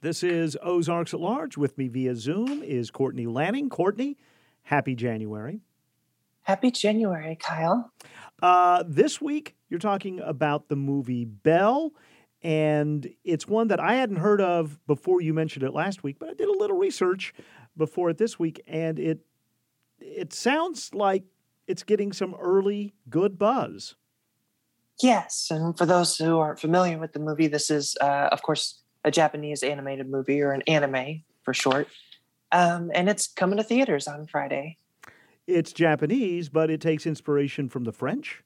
This is Ozarks at Large. With me via Zoom is Courtney Lanning. Courtney, happy January. Happy January, Kyle. Uh, this week, you're talking about the movie Belle, and it's one that I hadn't heard of before you mentioned it last week, but I did a little research before it this week, and it it sounds like it's getting some early good buzz. Yes, and for those who aren't familiar with the movie, this is, uh, of course, a Japanese animated movie or an anime for short. Um, and it's coming to theaters on Friday. It's Japanese, but it takes inspiration from the French.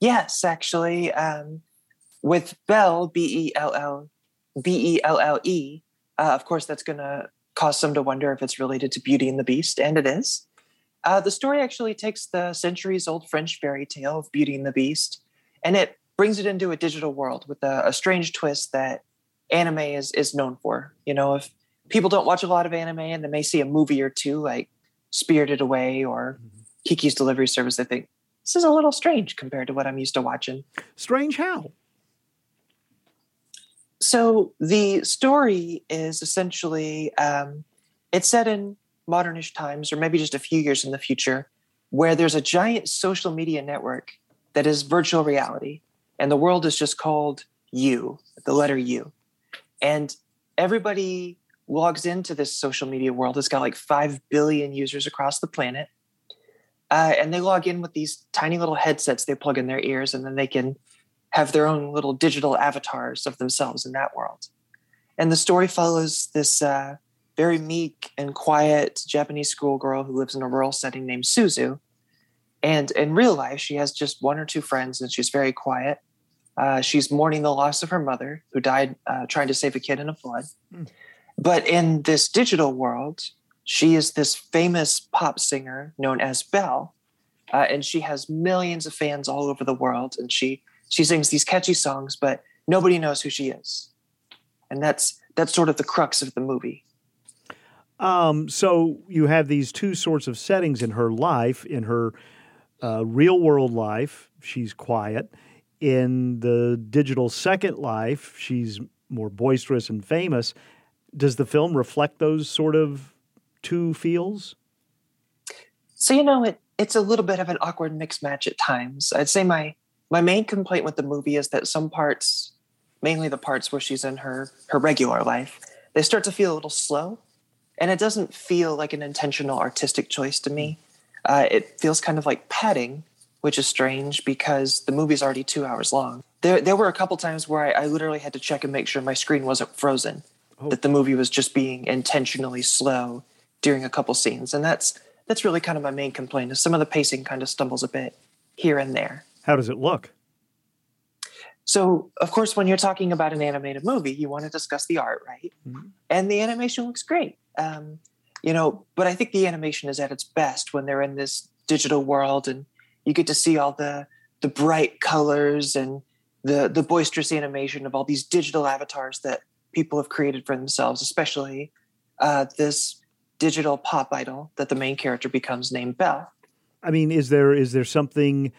Yes, actually, um, with Belle, B E L L, B E L L E. Uh, of course, that's going to cause some to wonder if it's related to Beauty and the Beast, and it is. Uh, the story actually takes the centuries old French fairy tale of Beauty and the Beast and it brings it into a digital world with a, a strange twist that anime is is known for. You know, if people don't watch a lot of anime and they may see a movie or two like Spirited Away or mm-hmm. Kiki's Delivery Service, they think this is a little strange compared to what I'm used to watching. Strange how? So the story is essentially um, it's set in modernish times, or maybe just a few years in the future, where there's a giant social media network that is virtual reality, and the world is just called you, the letter U, and everybody logs into this social media world. It's got like 5 billion users across the planet. Uh, and they log in with these tiny little headsets they plug in their ears, and then they can have their own little digital avatars of themselves in that world. And the story follows this uh, very meek and quiet Japanese schoolgirl who lives in a rural setting named Suzu. And in real life, she has just one or two friends, and she's very quiet. Uh, she's mourning the loss of her mother, who died uh, trying to save a kid in a flood. Mm. But in this digital world, she is this famous pop singer known as Belle, uh, and she has millions of fans all over the world. And she she sings these catchy songs, but nobody knows who she is, and that's that's sort of the crux of the movie. Um, so you have these two sorts of settings in her life. In her uh, real world life, she's quiet in the digital second life, she's more boisterous and famous. Does the film reflect those sort of two feels? So you know, it it's a little bit of an awkward mixed match at times. I'd say my my main complaint with the movie is that some parts, mainly the parts where she's in her her regular life, they start to feel a little slow, and it doesn't feel like an intentional artistic choice to me. Uh, it feels kind of like padding which is strange because the movie's already two hours long. There, there were a couple times where I, I literally had to check and make sure my screen wasn't frozen, oh. that the movie was just being intentionally slow during a couple scenes, and that's that's really kind of my main complaint. Is some of the pacing kind of stumbles a bit here and there. How does it look? So, of course, when you're talking about an animated movie, you want to discuss the art, right? Mm-hmm. And the animation looks great. Um, you know, but I think the animation is at its best when they're in this digital world and you get to see all the the bright colors and the the boisterous animation of all these digital avatars that people have created for themselves, especially uh, this digital pop idol that the main character becomes named Belle. I mean, is there is there something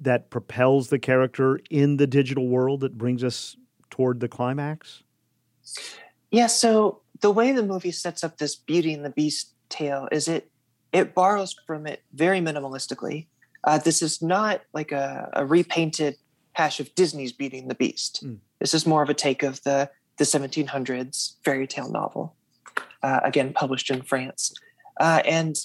that propels the character in the digital world that brings us toward the climax? Yeah, so the way the movie sets up this Beauty and the Beast tale is it it borrows from it very minimalistically. Uh, this is not like a, a, repainted hash of Disney's Beating the Beast. Mm. This is more of a take of the the 1700s fairy tale novel, uh, again published in France. Uh, and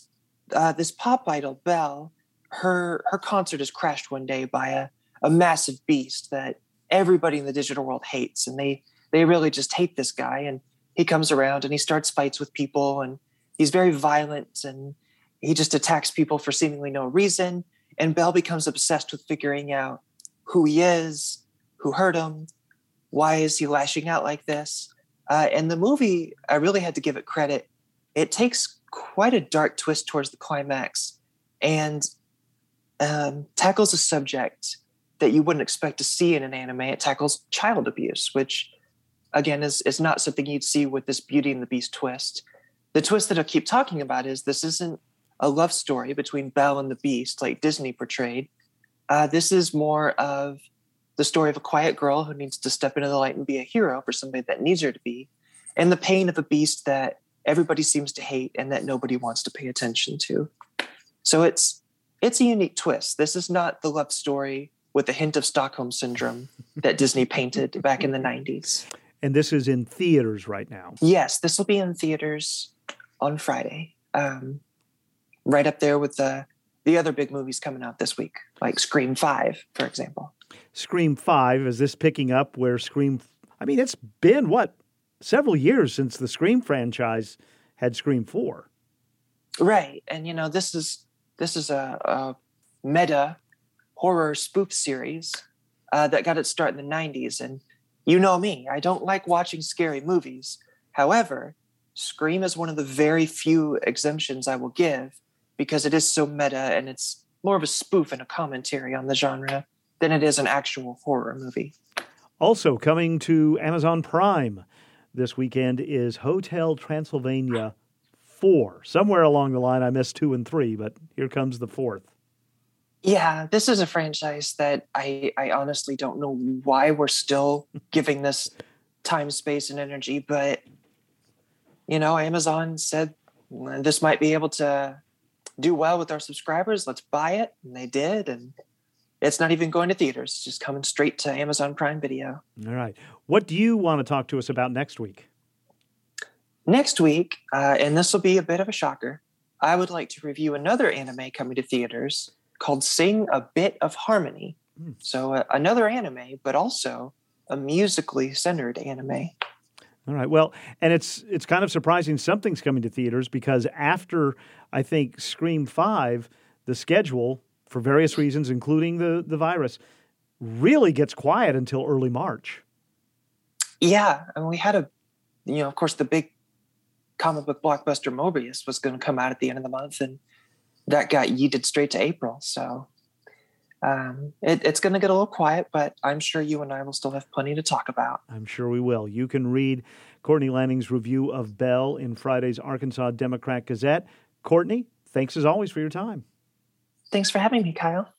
uh, this pop idol Belle, her her concert is crashed one day by a, a massive beast that everybody in the digital world hates, and they they really just hate this guy. And he comes around and he starts fights with people, and he's very violent and he just attacks people for seemingly no reason and Belle becomes obsessed with figuring out who he is, who hurt him, why is he lashing out like this. Uh, and the movie, I really had to give it credit. It takes quite a dark twist towards the climax and um, tackles a subject that you wouldn't expect to see in an anime. It tackles child abuse, which again is, is not something you'd see with this Beauty and the Beast twist. The twist that I keep talking about is this isn't a love story between Belle and the Beast, like Disney portrayed. Uh, this is more of the story of a quiet girl who needs to step into the light and be a hero for somebody that needs her to be, and the pain of a beast that everybody seems to hate and that nobody wants to pay attention to. So it's it's a unique twist. This is not the love story with a hint of Stockholm syndrome that Disney painted back in the 90s. And this is in theaters right now. Yes, this will be in theaters on Friday. Um, right up there with the the other big movies coming out this week, like Scream 5, for example. Scream 5, is this picking up where Scream I mean, it's been what several years since the Scream franchise had Scream 4. Right. And you know, this is this is a, a meta horror spoof series uh, that got its start in the 90s and you know me, I don't like watching scary movies. However, Scream is one of the very few exemptions I will give because it is so meta and it's more of a spoof and a commentary on the genre than it is an actual horror movie. Also coming to Amazon Prime this weekend is Hotel Transylvania 4. Somewhere along the line I missed 2 and 3, but here comes the fourth. Yeah, this is a franchise that I I honestly don't know why we're still giving this time, space and energy, but you know, Amazon said this might be able to do well with our subscribers. Let's buy it. And they did. And it's not even going to theaters, it's just coming straight to Amazon Prime Video. All right. What do you want to talk to us about next week? Next week, uh, and this will be a bit of a shocker, I would like to review another anime coming to theaters called Sing a Bit of Harmony. Mm. So, uh, another anime, but also a musically centered anime. All right. Well, and it's it's kind of surprising something's coming to theaters because after I think Scream 5, the schedule for various reasons including the the virus really gets quiet until early March. Yeah, and we had a you know, of course the big comic book blockbuster Morbius was going to come out at the end of the month and that got yeeted straight to April. So um, it, it's going to get a little quiet, but I'm sure you and I will still have plenty to talk about. I'm sure we will. You can read Courtney Lanning's review of Belle in Friday's Arkansas Democrat Gazette. Courtney, thanks as always for your time. Thanks for having me, Kyle.